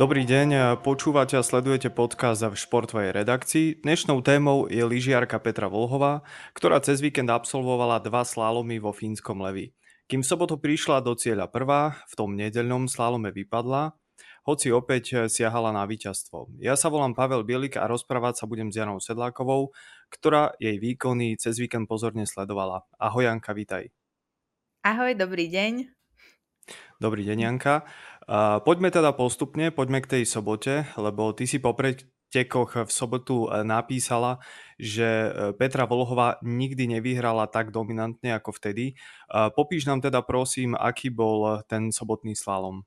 Dobrý deň, počúvate a sledujete podcast v športovej redakcii. Dnešnou témou je lyžiarka Petra Volhová, ktorá cez víkend absolvovala dva slálomy vo fínskom Levi. Kým v sobotu prišla do cieľa prvá, v tom nedeľnom slálome vypadla, hoci opäť siahala na víťazstvo. Ja sa volám Pavel Bielik a rozprávať sa budem s Janou Sedlákovou, ktorá jej výkony cez víkend pozorne sledovala. Ahoj Janka, vítaj. Ahoj, dobrý deň. Dobrý deň Janka. Poďme teda postupne, poďme k tej sobote, lebo ty si po pretekoch v sobotu e, napísala, že e, Petra Volhová nikdy nevyhrala tak dominantne ako vtedy. Popíš nám teda prosím, aký bol ten sobotný slalom.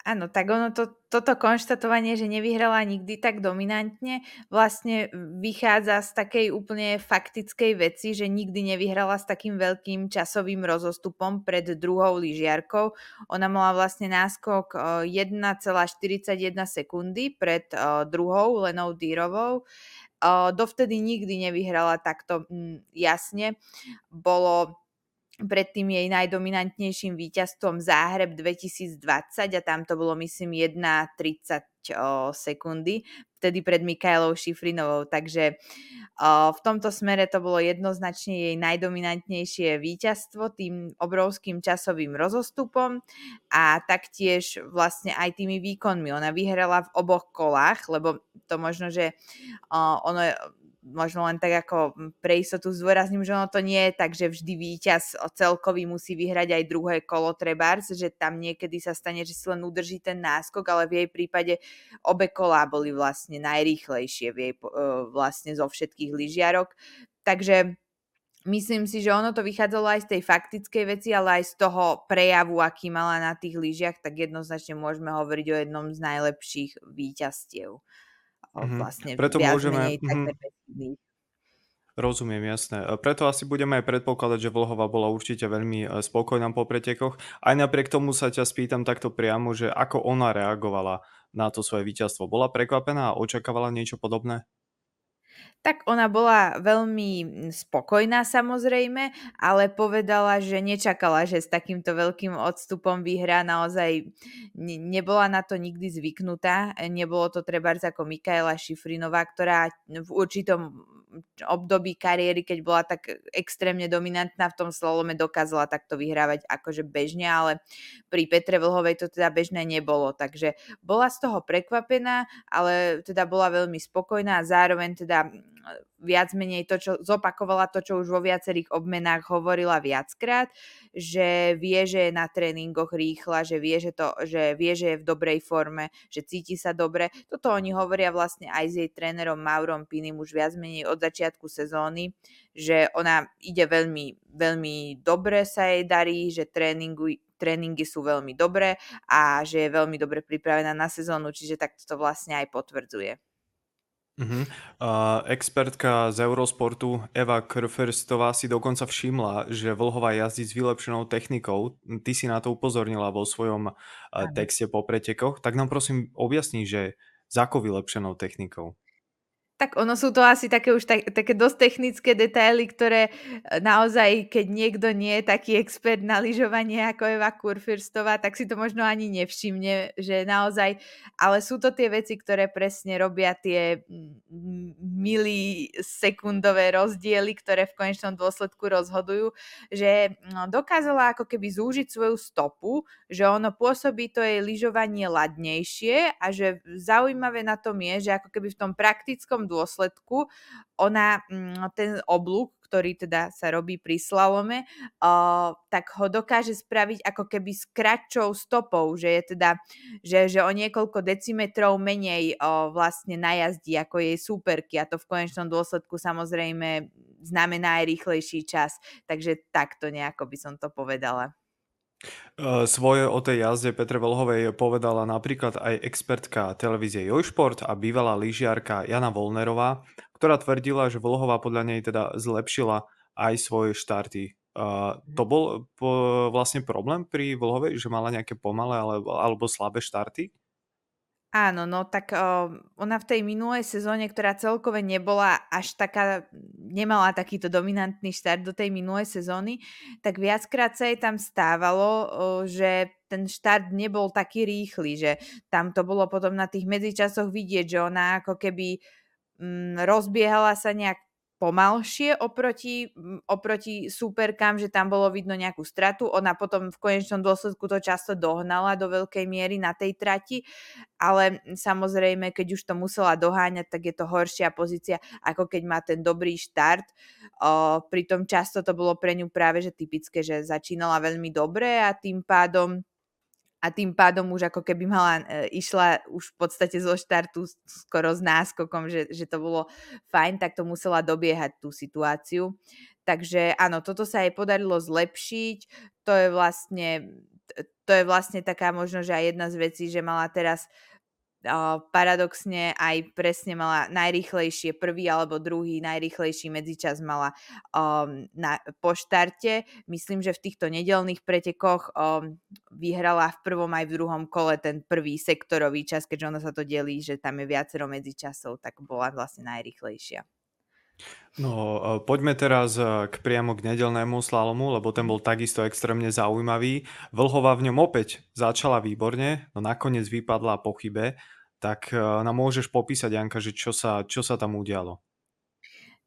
Áno, tak ono to, toto konštatovanie, že nevyhrala nikdy tak dominantne, vlastne vychádza z takej úplne faktickej veci, že nikdy nevyhrala s takým veľkým časovým rozostupom pred druhou lyžiarkou. Ona mala vlastne náskok 1,41 sekundy pred druhou Lenou Dýrovou. Dovtedy nikdy nevyhrala takto jasne. Bolo predtým jej najdominantnejším víťazstvom Záhreb 2020 a tam to bolo myslím 1,30 sekundy, vtedy pred Mikaelou Šifrinovou, takže o, v tomto smere to bolo jednoznačne jej najdominantnejšie víťazstvo tým obrovským časovým rozostupom a taktiež vlastne aj tými výkonmi. Ona vyhrala v oboch kolách, lebo to možno, že o, ono možno len tak ako pre istotu zdôrazním, že ono to nie je tak, že vždy víťaz celkový musí vyhrať aj druhé kolo trebárs, že tam niekedy sa stane, že si len udrží ten náskok, ale v jej prípade obe kolá boli vlastne najrýchlejšie v jej, e, vlastne zo všetkých lyžiarok. Takže Myslím si, že ono to vychádzalo aj z tej faktickej veci, ale aj z toho prejavu, aký mala na tých lyžiach, tak jednoznačne môžeme hovoriť o jednom z najlepších víťazstiev. Mm-hmm. Vlastne Preto môžeme... Mm-hmm. Rozumiem, jasné. E, preto asi budeme aj predpokladať, že Vlhova bola určite veľmi e, spokojná po pretekoch. Aj napriek tomu sa ťa spýtam takto priamo, že ako ona reagovala na to svoje víťazstvo. Bola prekvapená a očakávala niečo podobné? Tak ona bola veľmi mm, spokojná samozrejme, ale povedala, že nečakala, že s takýmto veľkým odstupom vyhrá. Naozaj nebola na to nikdy zvyknutá. Nebolo to treba ako Mikaela Šifrinová, ktorá v určitom období kariéry, keď bola tak extrémne dominantná v tom slalome, dokázala takto vyhrávať akože bežne, ale pri Petre Vlhovej to teda bežné nebolo. Takže bola z toho prekvapená, ale teda bola veľmi spokojná a zároveň teda viac menej to, čo zopakovala to, čo už vo viacerých obmenách hovorila viackrát, že vie, že je na tréningoch rýchla, že vie, že, to, že vie, že je v dobrej forme, že cíti sa dobre. Toto oni hovoria vlastne aj s jej trénerom Maurom Pinim už viac menej od začiatku sezóny, že ona ide veľmi, veľmi dobre sa jej darí, že tréningu, tréningy sú veľmi dobré a že je veľmi dobre pripravená na sezónu, čiže takto to vlastne aj potvrdzuje. Uh-huh. Uh, expertka z Eurosportu Eva Krferstová si dokonca všimla, že Vlhová jazdí s vylepšenou technikou. Ty si na to upozornila vo svojom uh, texte po pretekoch. Tak nám prosím objasni, že za akou vylepšenou technikou? Tak ono sú to asi také už tak, také dosť technické detaily, ktoré e, naozaj, keď niekto nie je taký expert na lyžovanie ako Eva Kurfirstová, tak si to možno ani nevšimne, že naozaj, ale sú to tie veci, ktoré presne robia tie milisekundové rozdiely, ktoré v konečnom dôsledku rozhodujú, že no, dokázala ako keby zúžiť svoju stopu, že ono pôsobí to jej lyžovanie ladnejšie a že zaujímavé na tom je, že ako keby v tom praktickom dôsledku ona mm, ten oblúk, ktorý teda sa robí pri slalome, uh, tak ho dokáže spraviť ako keby s kratšou stopou, že je teda, že, že o niekoľko decimetrov menej uh, vlastne najazdí ako jej súperky a to v konečnom dôsledku samozrejme znamená aj rýchlejší čas. Takže takto nejako by som to povedala. Svoje o tej jazde Petre Volhovej povedala napríklad aj expertka televízie Jojšport a bývalá lyžiarka Jana Volnerová, ktorá tvrdila, že Volhová podľa nej teda zlepšila aj svoje štarty. to bol vlastne problém pri Volhovej, že mala nejaké pomalé alebo slabé štarty? Áno, no tak o, ona v tej minulej sezóne, ktorá celkové nebola až taká, nemala takýto dominantný štart do tej minulej sezóny, tak viackrát sa jej tam stávalo, o, že ten štart nebol taký rýchly, že tam to bolo potom na tých medzičasoch vidieť, že ona ako keby mm, rozbiehala sa nejak pomalšie oproti, oproti superkám, že tam bolo vidno nejakú stratu. Ona potom v konečnom dôsledku to často dohnala do veľkej miery na tej trati, ale samozrejme, keď už to musela doháňať, tak je to horšia pozícia, ako keď má ten dobrý štart. O, pritom často to bolo pre ňu práve že typické, že začínala veľmi dobre a tým pádom a tým pádom už ako keby mala, e, išla už v podstate zo štartu skoro s náskokom, že, že to bolo fajn, tak to musela dobiehať tú situáciu. Takže áno, toto sa jej podarilo zlepšiť. To je vlastne, to je vlastne taká možno, že aj jedna z vecí, že mala teraz paradoxne aj presne mala najrýchlejšie, prvý alebo druhý najrýchlejší medzičas mala um, na, po štarte. Myslím, že v týchto nedelných pretekoch um, vyhrala v prvom aj v druhom kole ten prvý sektorový čas, keďže ono sa to delí, že tam je viacero medzičasov, tak bola vlastne najrýchlejšia. No, e, poďme teraz e, k priamo k nedelnému slalomu, lebo ten bol takisto extrémne zaujímavý. Vlhova v ňom opäť začala výborne, no nakoniec vypadla po chybe. Tak e, nám môžeš popísať, Janka, že čo sa, čo sa tam udialo?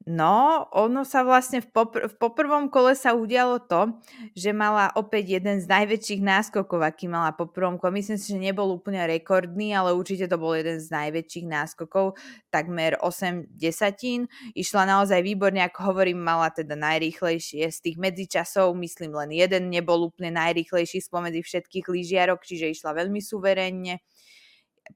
No, ono sa vlastne v, popr- v poprvom kole sa udialo to, že mala opäť jeden z najväčších náskokov, aký mala po prvom kole. Myslím si, že nebol úplne rekordný, ale určite to bol jeden z najväčších náskokov, takmer 8 desatín. Išla naozaj výborne, ako hovorím, mala teda najrýchlejšie. Z tých medzičasov, myslím, len jeden nebol úplne najrýchlejší spomedzi všetkých lyžiarok, čiže išla veľmi suverénne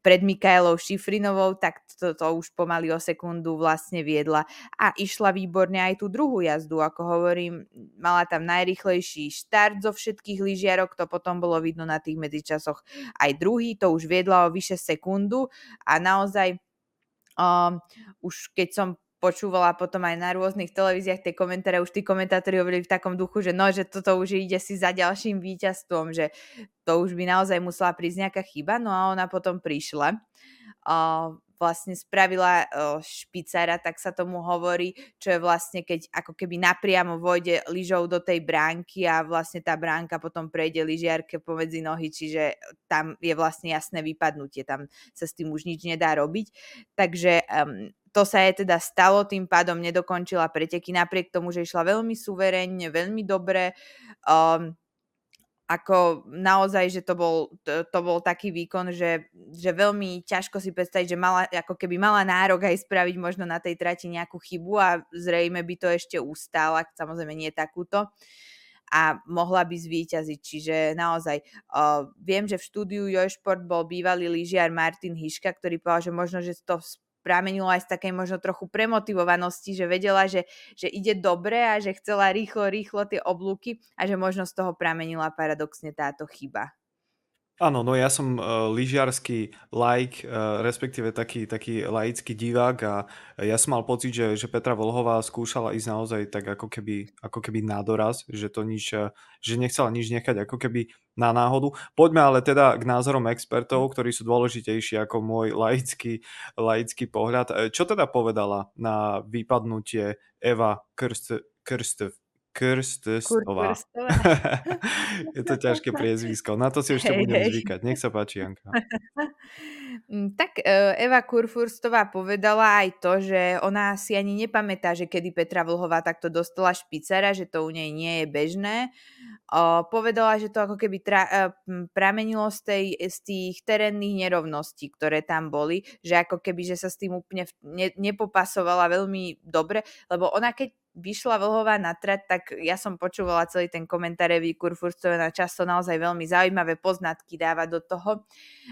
pred Mikaelou Šifrinovou, tak to, to už pomaly o sekundu vlastne viedla. A išla výborne aj tú druhú jazdu, ako hovorím, mala tam najrychlejší štart zo všetkých lyžiarok, to potom bolo vidno na tých medzičasoch. Aj druhý, to už viedla o vyše sekundu. A naozaj um, už keď som počúvala potom aj na rôznych televíziách tie komentáre, už tí komentátori hovorili v takom duchu, že no, že toto už ide si za ďalším víťazstvom, že to už by naozaj musela prísť nejaká chyba, no a ona potom prišla. Uh, vlastne spravila uh, špicára, tak sa tomu hovorí, čo je vlastne keď ako keby napriamo vojde lyžou do tej bránky a vlastne tá bránka potom prejde lyžiarke pomedzi nohy, čiže tam je vlastne jasné vypadnutie, tam sa s tým už nič nedá robiť. Takže um, to sa jej teda stalo, tým pádom nedokončila preteky, napriek tomu, že išla veľmi suverénne, veľmi dobre. Um, ako naozaj, že to bol, to, to bol taký výkon, že, že veľmi ťažko si predstaviť, že mala, ako keby mala nárok aj spraviť možno na tej trati nejakú chybu a zrejme by to ešte ustála, samozrejme nie takúto a mohla by zvíťaziť. Čiže naozaj uh, viem, že v štúdiu Jošport bol bývalý lyžiar Martin Hiška, ktorý povedal, že možno, že to pramenilo aj z takej možno trochu premotivovanosti, že vedela, že, že ide dobre a že chcela rýchlo, rýchlo tie oblúky a že možno z toho pramenila paradoxne táto chyba. Áno, no ja som uh, lyžiarsky like, uh, respektíve taký, taký laický divák a ja som mal pocit, že, že Petra Volhová skúšala ísť naozaj tak ako keby, ako keby na doraz, že to nič, uh, že nechcela nič nechať ako keby na náhodu. Poďme ale teda k názorom expertov, ktorí sú dôležitejší ako môj laický, laický pohľad. Čo teda povedala na vypadnutie Eva Krst, Krst, Krstestová. je to ťažké priezvisko. Na to si ešte budem zvykať. Nech sa páči, Janka. Mm, tak e, Eva Kurfurstová povedala aj to, že ona si ani nepamätá, že kedy Petra Vlhová takto dostala špicera, že to u nej nie je bežné. Povedala, že to ako keby tra, e, pramenilo z, tej, z tých terénnych nerovností, ktoré tam boli, že ako keby, že sa s tým úplne ne, nepopasovala veľmi dobre, lebo ona keď vyšla Vlhová na trať, tak ja som počúvala celý ten komentár Evy Kurfurstovej na často naozaj veľmi zaujímavé poznatky dáva do toho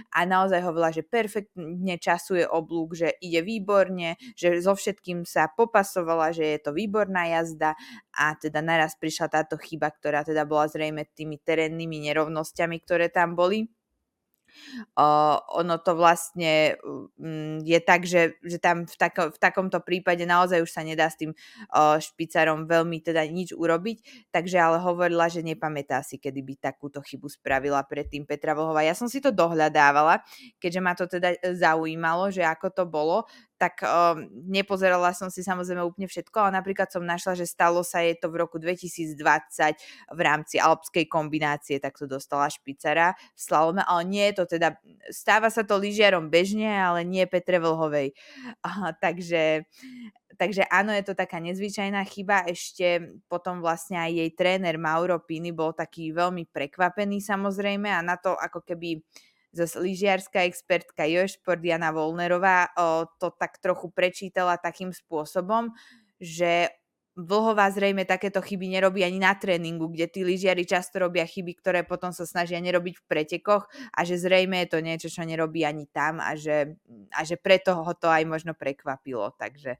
a naozaj hovorila, že perfektne časuje oblúk, že ide výborne, že so všetkým sa popasovala, že je to výborná jazda a teda naraz prišla táto chyba, ktorá teda bola zrejme tými terénnymi nerovnosťami, ktoré tam boli. Uh, ono to vlastne um, je tak, že, že tam v, tako, v takomto prípade naozaj už sa nedá s tým uh, špicarom veľmi teda nič urobiť, takže ale hovorila, že nepamätá si, kedy by takúto chybu spravila predtým Petra Vlhová. Ja som si to dohľadávala, keďže ma to teda e, zaujímalo, že ako to bolo, tak uh, nepozerala som si samozrejme úplne všetko, ale napríklad som našla, že stalo sa je to v roku 2020 v rámci alpskej kombinácie, tak to dostala špicara v slalome, ale nie je to teda, stáva sa to lyžiarom bežne, ale nie Petre Vlhovej. Uh, takže takže áno, je to taká nezvyčajná chyba. Ešte potom vlastne aj jej tréner Mauro Pini bol taký veľmi prekvapený samozrejme a na to ako keby zase lyžiarská expertka Jošport Jana Volnerová o, to tak trochu prečítala takým spôsobom, že Vlhová zrejme takéto chyby nerobí ani na tréningu, kde tí lyžiari často robia chyby, ktoré potom sa snažia nerobiť v pretekoch a že zrejme je to niečo, čo nerobí ani tam a že, a že preto ho to aj možno prekvapilo. Takže,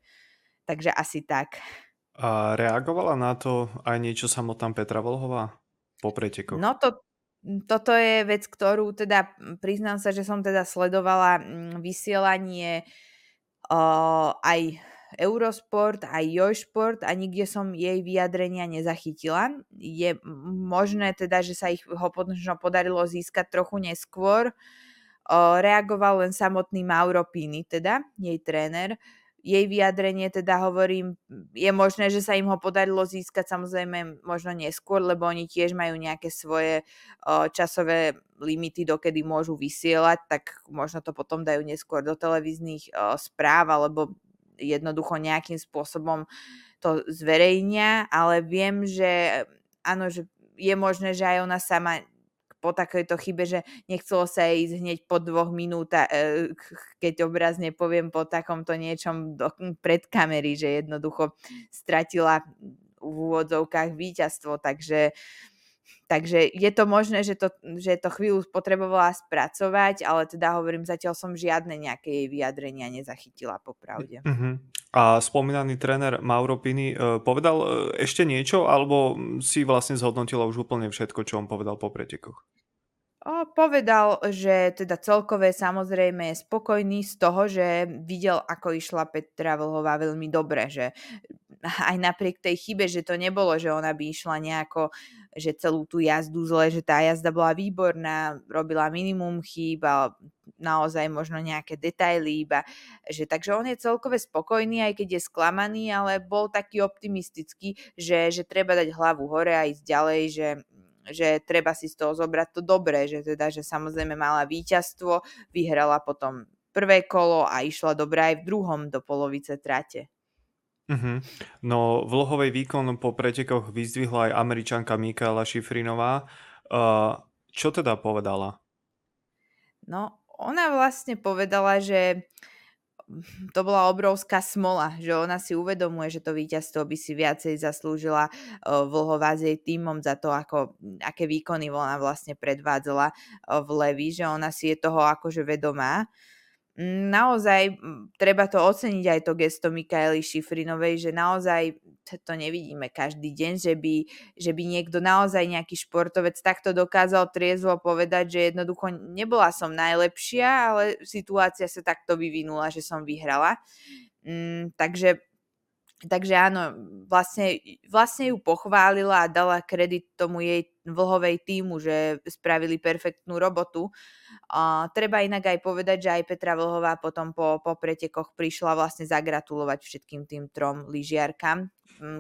takže asi tak. A reagovala na to aj niečo samotná Petra Vlhová po pretekoch? No to, toto je vec, ktorú teda priznám sa, že som teda sledovala vysielanie uh, aj Eurosport, aj Joysport a nikde som jej vyjadrenia nezachytila. Je možné teda, že sa ich ho podarilo získať trochu neskôr. Uh, reagoval len samotný Mauro Pini, teda jej tréner, jej vyjadrenie teda hovorím, je možné, že sa im ho podarilo získať samozrejme možno neskôr, lebo oni tiež majú nejaké svoje o, časové limity, dokedy môžu vysielať, tak možno to potom dajú neskôr do televíznych o, správ alebo jednoducho nejakým spôsobom to zverejnia, ale viem, že áno, že je možné, že aj ona sama po takejto chybe, že nechcelo sa ísť hneď po dvoch minútach, e, keď obrazne poviem po takomto niečom do, pred kamery, že jednoducho stratila v úvodzovkách víťazstvo, takže Takže je to možné, že to, že to chvíľu potrebovala spracovať, ale teda hovorím, zatiaľ som žiadne nejaké jej vyjadrenia nezachytila popravde. Uh-huh. A spomínaný tréner Mauro Pini uh, povedal uh, ešte niečo, alebo si vlastne zhodnotila už úplne všetko, čo on povedal po pretekoch? Povedal, že teda celkové samozrejme je spokojný z toho, že videl, ako išla Petra Vlhová veľmi dobre, že aj napriek tej chybe, že to nebolo, že ona by išla nejako, že celú tú jazdu zle, že tá jazda bola výborná, robila minimum chýb a naozaj možno nejaké detaily iba, že takže on je celkové spokojný, aj keď je sklamaný, ale bol taký optimistický, že, že treba dať hlavu hore a ísť ďalej, že že treba si z toho zobrať to dobré, že teda, že samozrejme mala víťazstvo, vyhrala potom prvé kolo a išla dobre aj v druhom do polovice trate. Uh-huh. No vlhovej výkon po pretekoch vyzdvihla aj američanka Mikaela Šifrinová. Uh, čo teda povedala? No, ona vlastne povedala, že to bola obrovská smola, že ona si uvedomuje, že to víťazstvo by si viacej zaslúžila Vlhová s jej týmom za to, ako, aké výkony ona vlastne predvádzala v Levi, že ona si je toho akože vedomá. Naozaj treba to oceniť aj to gesto Mikaeli Šifrinovej, že naozaj to nevidíme každý deň, že by, že by niekto naozaj nejaký športovec takto dokázal triezvo povedať, že jednoducho nebola som najlepšia, ale situácia sa takto vyvinula, že som vyhrala. Mm, takže Takže áno, vlastne, vlastne ju pochválila a dala kredit tomu jej vlhovej týmu, že spravili perfektnú robotu. A treba inak aj povedať, že aj Petra Vlhová potom po, po pretekoch prišla vlastne zagratulovať všetkým tým trom lyžiarkám,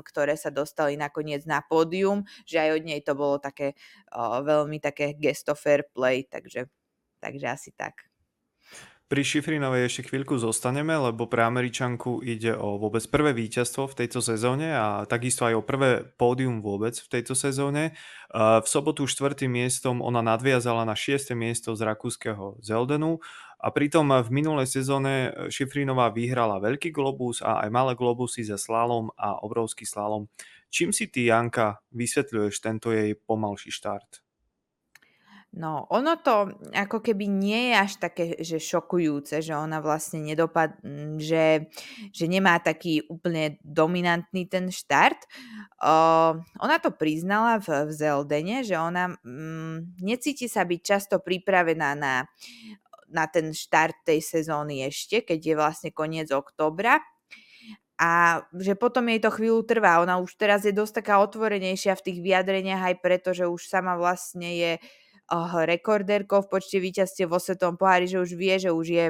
ktoré sa dostali nakoniec na pódium, že aj od nej to bolo také o, veľmi také gesto fair play, takže, takže asi tak. Pri Šifrinovej ešte chvíľku zostaneme, lebo pre Američanku ide o vôbec prvé víťazstvo v tejto sezóne a takisto aj o prvé pódium vôbec v tejto sezóne. V sobotu štvrtým miestom ona nadviazala na 6. miesto z rakúskeho Zeldenu a pritom v minulej sezóne Šifrinová vyhrala Veľký globus a aj malé globusy za slalom a obrovský slalom. Čím si ty, Janka, vysvetľuješ tento jej pomalší štart? No, ono to ako keby nie je až také, že šokujúce, že ona vlastne nedopad, že, že nemá taký úplne dominantný ten štart. Uh, ona to priznala v, v Zeldene, že ona mm, necíti sa byť často pripravená na, na ten štart tej sezóny ešte, keď je vlastne koniec oktobra a že potom jej to chvíľu trvá. Ona už teraz je dosť taká otvorenejšia v tých vyjadreniach aj preto, že už sama vlastne je rekordérkou v počte víťazstiev vo Svetom pohári, že už vie, že už je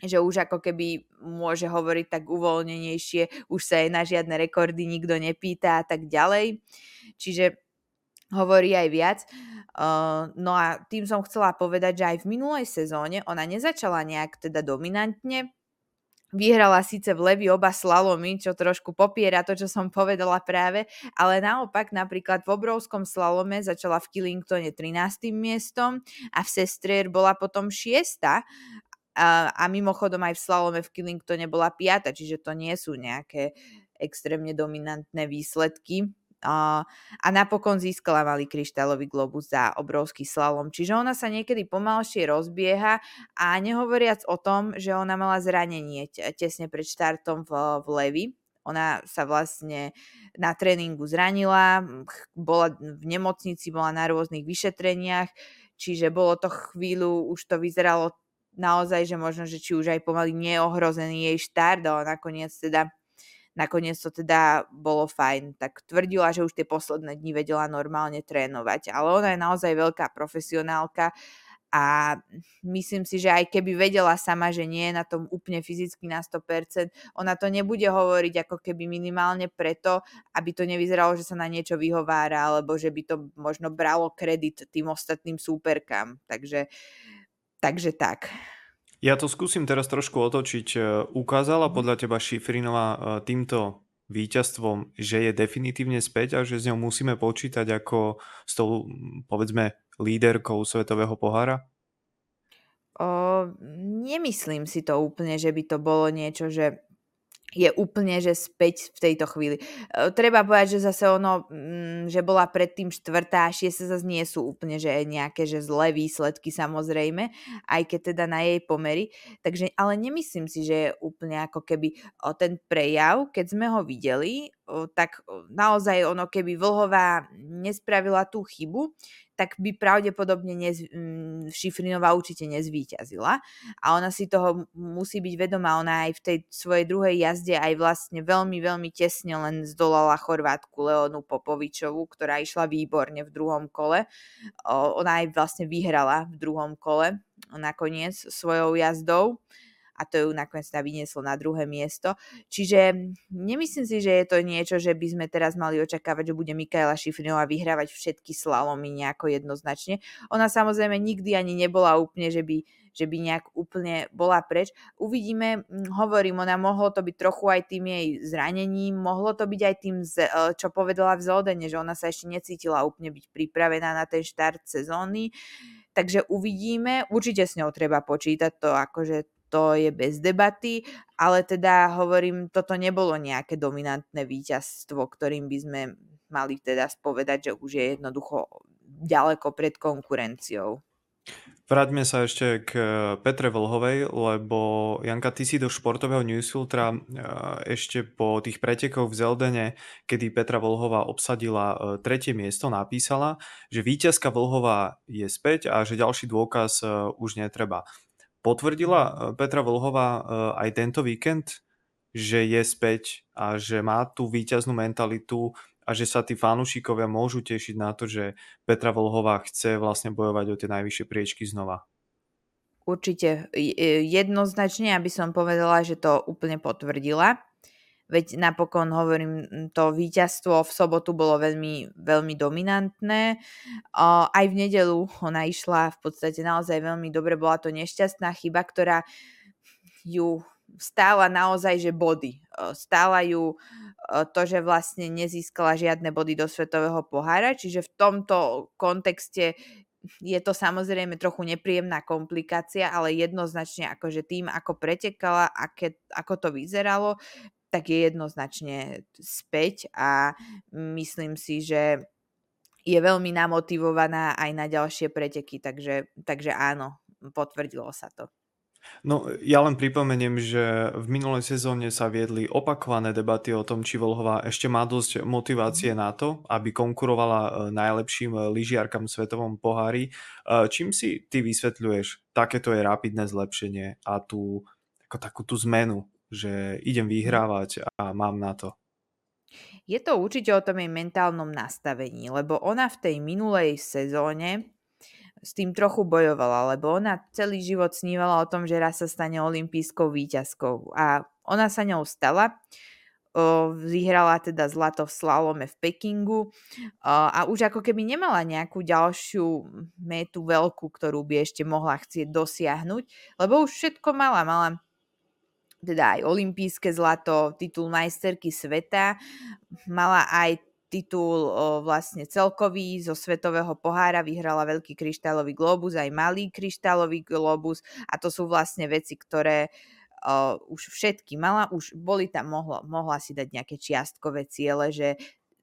že už ako keby môže hovoriť tak uvoľnenejšie, už sa jej na žiadne rekordy nikto nepýta a tak ďalej. Čiže hovorí aj viac. Uh, no a tým som chcela povedať, že aj v minulej sezóne ona nezačala nejak teda dominantne, Vyhrala síce v Levi oba slalomy, čo trošku popiera to, čo som povedala práve, ale naopak napríklad v obrovskom slalome začala v Killingtone 13. miestom a v Sestrier bola potom 6. A, a mimochodom aj v slalome v Killingtone bola 5. Čiže to nie sú nejaké extrémne dominantné výsledky. A, napokon získala malý kryštálový globus za obrovský slalom. Čiže ona sa niekedy pomalšie rozbieha a nehovoriac o tom, že ona mala zranenie tesne pred štartom v, v Levi. Ona sa vlastne na tréningu zranila, bola v nemocnici, bola na rôznych vyšetreniach, čiže bolo to chvíľu, už to vyzeralo naozaj, že možno, že či už aj pomaly neohrozený jej štart, ale nakoniec teda Nakoniec to teda bolo fajn. Tak tvrdila, že už tie posledné dni vedela normálne trénovať. Ale ona je naozaj veľká profesionálka a myslím si, že aj keby vedela sama, že nie je na tom úplne fyzicky na 100%, ona to nebude hovoriť ako keby minimálne preto, aby to nevyzeralo, že sa na niečo vyhovára, alebo že by to možno bralo kredit tým ostatným súperkám. Takže, takže tak. Ja to skúsim teraz trošku otočiť. E, ukázala Mhm. podľa teba Šifrinová e, týmto víťazstvom, že je definitívne späť a že s ňou musíme počítať ako s tou, povedzme, líderkou Svetového pohára? O, nemyslím si to úplne, že by to bolo niečo, že je úplne, že späť v tejto chvíli. E, treba povedať, že zase ono, mm, že bola predtým štvrtá a šiesta zase nie sú úplne, že nejaké, že zlé výsledky samozrejme, aj keď teda na jej pomery. Takže, ale nemyslím si, že je úplne ako keby o, ten prejav, keď sme ho videli, o, tak naozaj ono, keby Vlhová nespravila tú chybu, tak by pravdepodobne nez, mm, Šifrinová určite nezvíťazila. A ona si toho musí byť vedomá. Ona aj v tej svojej druhej jazde aj vlastne veľmi, veľmi tesne len zdolala Chorvátku Leonu Popovičovú, ktorá išla výborne v druhom kole. Ona aj vlastne vyhrala v druhom kole nakoniec svojou jazdou a to ju nakoniec teda vynieslo na druhé miesto. Čiže nemyslím si, že je to niečo, že by sme teraz mali očakávať, že bude Mikaela Šifrinová vyhrávať všetky slalomy nejako jednoznačne. Ona samozrejme nikdy ani nebola úplne, že by že by nejak úplne bola preč. Uvidíme, hm, hovorím, ona mohlo to byť trochu aj tým jej zranením, mohlo to byť aj tým, e, čo povedala v Zodene, že ona sa ešte necítila úplne byť pripravená na ten štart sezóny. Takže uvidíme, určite s ňou treba počítať to, akože to je bez debaty, ale teda hovorím, toto nebolo nejaké dominantné víťazstvo, ktorým by sme mali teda spovedať, že už je jednoducho ďaleko pred konkurenciou. Vráťme sa ešte k Petre Vlhovej, lebo Janka, ty si do športového newsfiltra ešte po tých pretekoch v Zeldene, kedy Petra Vlhová obsadila e, tretie miesto, napísala, že víťazka Vlhová je späť a že ďalší dôkaz už netreba. Potvrdila e, Petra Vlhová e, aj tento víkend, že je späť a že má tú víťaznú mentalitu a že sa tí fanúšikovia môžu tešiť na to, že Petra Vlhová chce vlastne bojovať o tie najvyššie priečky znova. Určite e, jednoznačne, aby som povedala, že to úplne potvrdila. Veď napokon, hovorím, to víťazstvo v sobotu bolo veľmi, veľmi dominantné. Aj v nedelu ona išla v podstate naozaj veľmi dobre. Bola to nešťastná chyba, ktorá ju stála naozaj, že body. Stála ju to, že vlastne nezískala žiadne body do Svetového pohára, čiže v tomto kontexte je to samozrejme trochu nepríjemná komplikácia, ale jednoznačne akože tým, ako pretekala, aké, ako to vyzeralo, tak je jednoznačne späť a myslím si, že je veľmi namotivovaná aj na ďalšie preteky, takže, takže áno, potvrdilo sa to. No, ja len pripomeniem, že v minulej sezóne sa viedli opakované debaty o tom, či Volhová ešte má dosť motivácie na to, aby konkurovala e, najlepším e, lyžiarkam v svetovom pohári. E, čím si ty vysvetľuješ takéto je rapidné zlepšenie a tú, ako takú tú zmenu že idem vyhrávať a mám na to. Je to určite o tom jej mentálnom nastavení, lebo ona v tej minulej sezóne s tým trochu bojovala, lebo ona celý život snívala o tom, že raz sa stane olympijskou výťazkou a ona sa ňou stala. vyhrala teda zlato v slalome v Pekingu a už ako keby nemala nejakú ďalšiu metu veľkú, ktorú by ešte mohla chcieť dosiahnuť, lebo už všetko mala. Mala teda aj olympijské zlato, titul majsterky sveta, mala aj titul o, vlastne celkový zo Svetového pohára, vyhrala veľký kryštálový globus, aj malý kryštálový globus a to sú vlastne veci, ktoré o, už všetky mala, už boli tam, mohlo, mohla si dať nejaké čiastkové ciele, že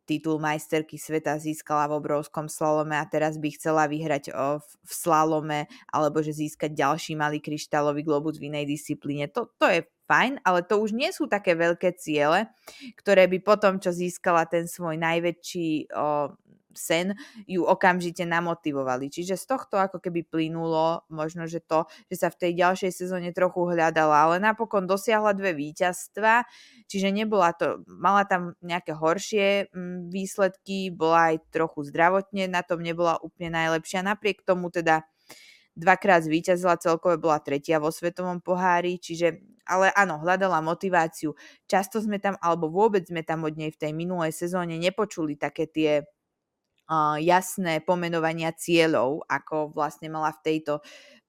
titul majsterky sveta získala v obrovskom slalome a teraz by chcela vyhrať v slalome alebo že získať ďalší malý kryštálový globus v inej disciplíne. To, to je fajn, ale to už nie sú také veľké ciele, ktoré by potom, čo získala ten svoj najväčší o, sen, ju okamžite namotivovali. Čiže z tohto ako keby plynulo možno, že to, že sa v tej ďalšej sezóne trochu hľadala, ale napokon dosiahla dve víťazstva, čiže nebola to, mala tam nejaké horšie mm, výsledky, bola aj trochu zdravotne, na tom nebola úplne najlepšia. Napriek tomu teda dvakrát zvíťazila, celkové bola tretia vo svetovom pohári, čiže ale áno, hľadala motiváciu. Často sme tam, alebo vôbec sme tam od nej v tej minulej sezóne nepočuli také tie jasné pomenovania cieľov, ako vlastne mala v tejto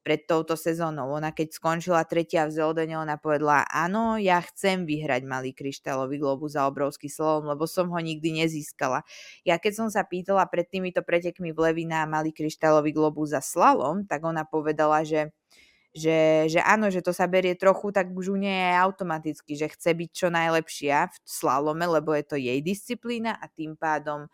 pred touto sezónou. Ona keď skončila tretia v Zeldene, ona povedala, áno, ja chcem vyhrať malý kryštálový globus za obrovský slovom, lebo som ho nikdy nezískala. Ja keď som sa pýtala pred týmito pretekmi v Levina malý kryštálový globus za slalom, tak ona povedala, že že, že áno, že to sa berie trochu, tak už u nej je automaticky, že chce byť čo najlepšia v slalome, lebo je to jej disciplína a tým pádom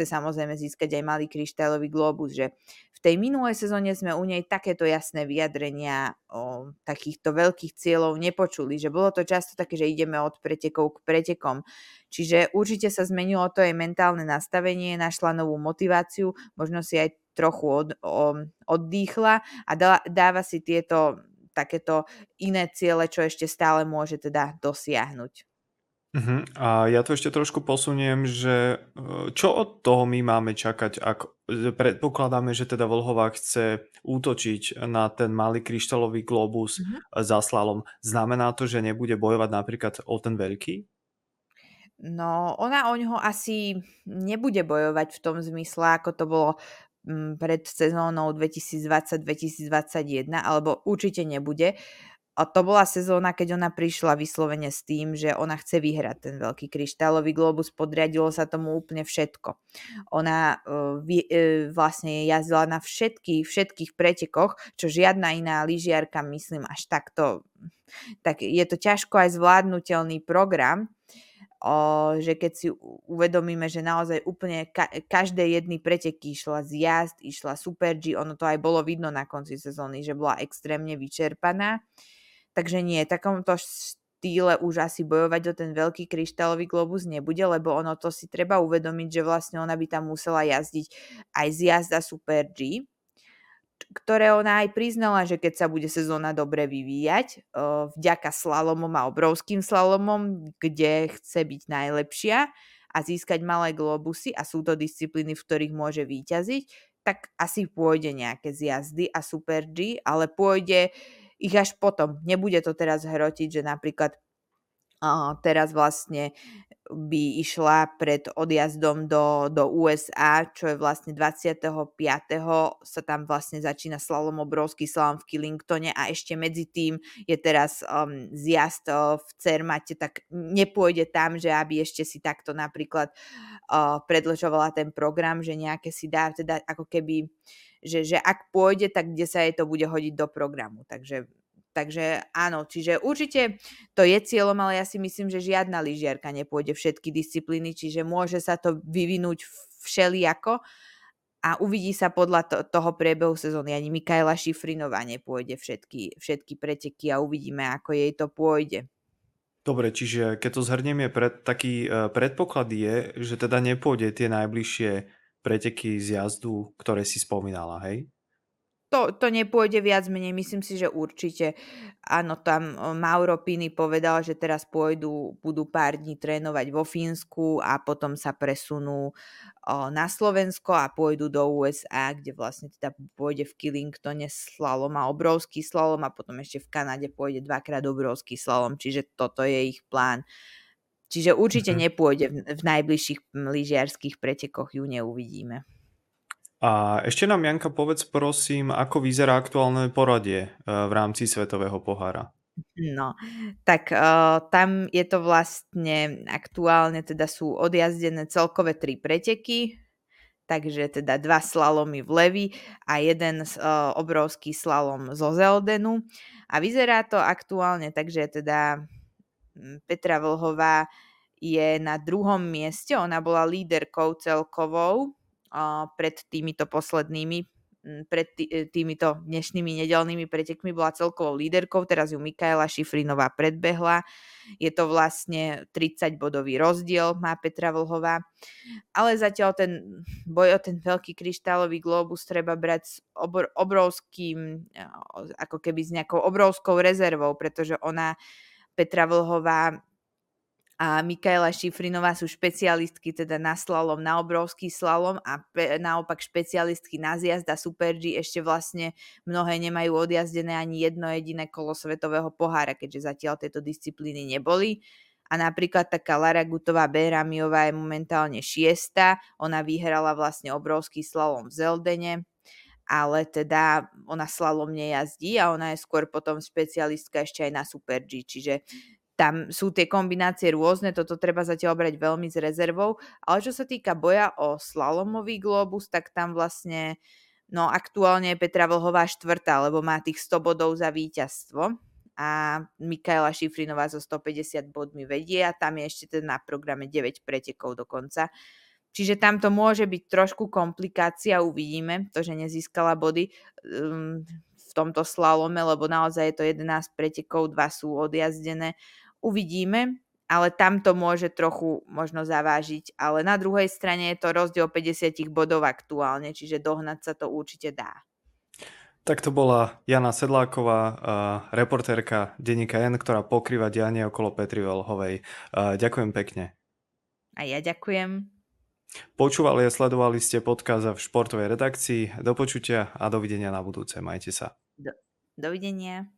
chce samozrejme získať aj malý kryštálový globus, že v tej minulej sezóne sme u nej takéto jasné vyjadrenia o takýchto veľkých cieľov nepočuli, že bolo to často také, že ideme od pretekov k pretekom. Čiže určite sa zmenilo to jej mentálne nastavenie, našla novú motiváciu, možno si aj trochu od, o, oddýchla a dá, dáva si tieto takéto iné ciele, čo ešte stále môže teda dosiahnuť. Uh-huh. A ja to ešte trošku posuniem, že e, čo od toho my máme čakať, ak predpokladáme, že teda Vlhová chce útočiť na ten malý kryštálový globus uh-huh. za slalom. Znamená to, že nebude bojovať napríklad o ten veľký? No, ona o ňoho asi nebude bojovať v tom zmysle, ako to bolo pred sezónou 2020-2021, alebo určite nebude. To bola sezóna, keď ona prišla vyslovene s tým, že ona chce vyhrať ten veľký kryštálový globus, podriadilo sa tomu úplne všetko. Ona uh, vy, uh, vlastne jazdila na všetky, všetkých pretekoch, čo žiadna iná lyžiarka, myslím, až takto, tak je to ťažko aj zvládnutelný program, o, že keď si uvedomíme, že naozaj úplne ka- každé jedny preteky išla z jazd, išla Super G, ono to aj bolo vidno na konci sezóny, že bola extrémne vyčerpaná. Takže nie, takomto štýle už asi bojovať o ten veľký kryštálový globus nebude, lebo ono to si treba uvedomiť, že vlastne ona by tam musela jazdiť aj z jazda Super G, ktoré ona aj priznala, že keď sa bude sezóna dobre vyvíjať, vďaka slalomom a obrovským slalomom, kde chce byť najlepšia a získať malé globusy a sú to disciplíny, v ktorých môže výťaziť, tak asi pôjde nejaké zjazdy a Super G, ale pôjde ich až potom. Nebude to teraz hrotiť, že napríklad uh, teraz vlastne by išla pred odjazdom do, do USA, čo je vlastne 25. sa tam vlastne začína slalom obrovský slalom v Killingtone a ešte medzi tým je teraz um, zjazd uh, v Cermate, tak nepôjde tam, že aby ešte si takto napríklad uh, predlžovala ten program, že nejaké si dá teda ako keby že, že ak pôjde, tak kde sa jej to bude hodiť do programu. Takže Takže áno, čiže určite to je cieľom, ale ja si myslím, že žiadna lyžiarka nepôjde všetky disciplíny, čiže môže sa to vyvinúť všelijako a uvidí sa podľa to, toho priebehu sezóny. Ani Mikaela Šifrinová nepôjde všetky, všetky preteky a uvidíme, ako jej to pôjde. Dobre, čiže keď to zhrnieme, pred, taký uh, predpoklad je, že teda nepôjde tie najbližšie preteky z jazdu, ktoré si spomínala, hej? to, to nepôjde viac menej, myslím si, že určite. Áno, tam Mauro Pini povedal, že teraz pôjdu, budú pár dní trénovať vo Fínsku a potom sa presunú na Slovensko a pôjdu do USA, kde vlastne teda pôjde v Killingtone slalom a obrovský slalom a potom ešte v Kanade pôjde dvakrát obrovský slalom, čiže toto je ich plán. Čiže určite mm-hmm. nepôjde v, v najbližších lyžiarských pretekoch, ju neuvidíme. A ešte nám, Janka, povedz prosím, ako vyzerá aktuálne poradie e, v rámci Svetového pohára? No, tak uh, tam je to vlastne aktuálne teda sú odjazdené celkové tri preteky, takže teda dva slalomy v Levi a jeden uh, obrovský slalom zo Zeldenu. A vyzerá to aktuálne, takže teda Petra Vlhová je na druhom mieste, ona bola líderkou celkovou pred týmito poslednými pred e, týmito dnešnými nedelnými pretekmi bola celkovou líderkou, teraz ju Mikaela Šifrinová predbehla. Je to vlastne 30 bodový rozdiel, má Petra Vlhová. Ale zatiaľ ten boj o ten veľký kryštálový globus treba brať s obr- obrovským, e, ako keby s nejakou obrovskou rezervou, pretože ona Petra Vlhová a Mikaela Šifrinová sú špecialistky teda na slalom, na obrovský slalom a pe, naopak špecialistky na zjazd a Super G ešte vlastne mnohé nemajú odjazdené ani jedno jediné kolo svetového pohára, keďže zatiaľ tieto disciplíny neboli. A napríklad taká Lara Gutová Beramiová je momentálne šiesta, ona vyhrala vlastne obrovský slalom v Zeldene, ale teda ona slalom nejazdí a ona je skôr potom špecialistka ešte aj na Super G, čiže tam sú tie kombinácie rôzne, toto treba zatiaľ brať veľmi s rezervou, ale čo sa týka boja o slalomový globus, tak tam vlastne, no aktuálne je Petra Vlhová štvrtá, lebo má tých 100 bodov za víťazstvo a Mikaela Šifrinová so 150 bodmi vedie a tam je ešte teda na programe 9 pretekov dokonca. Čiže tam to môže byť trošku komplikácia, uvidíme, to, že nezískala body um, v tomto slalome, lebo naozaj je to 11 pretekov, dva sú odjazdené Uvidíme, ale tam to môže trochu možno zavážiť. Ale na druhej strane je to rozdiel 50 bodov aktuálne, čiže dohnať sa to určite dá. Tak to bola Jana Sedláková, reportérka Denika N, ktorá pokrýva dianie okolo Petri Velhovej. Ďakujem pekne. A ja ďakujem. Počúvali a sledovali ste podkaz v športovej redakcii. Do počutia a dovidenia na budúce. Majte sa. Do, dovidenia.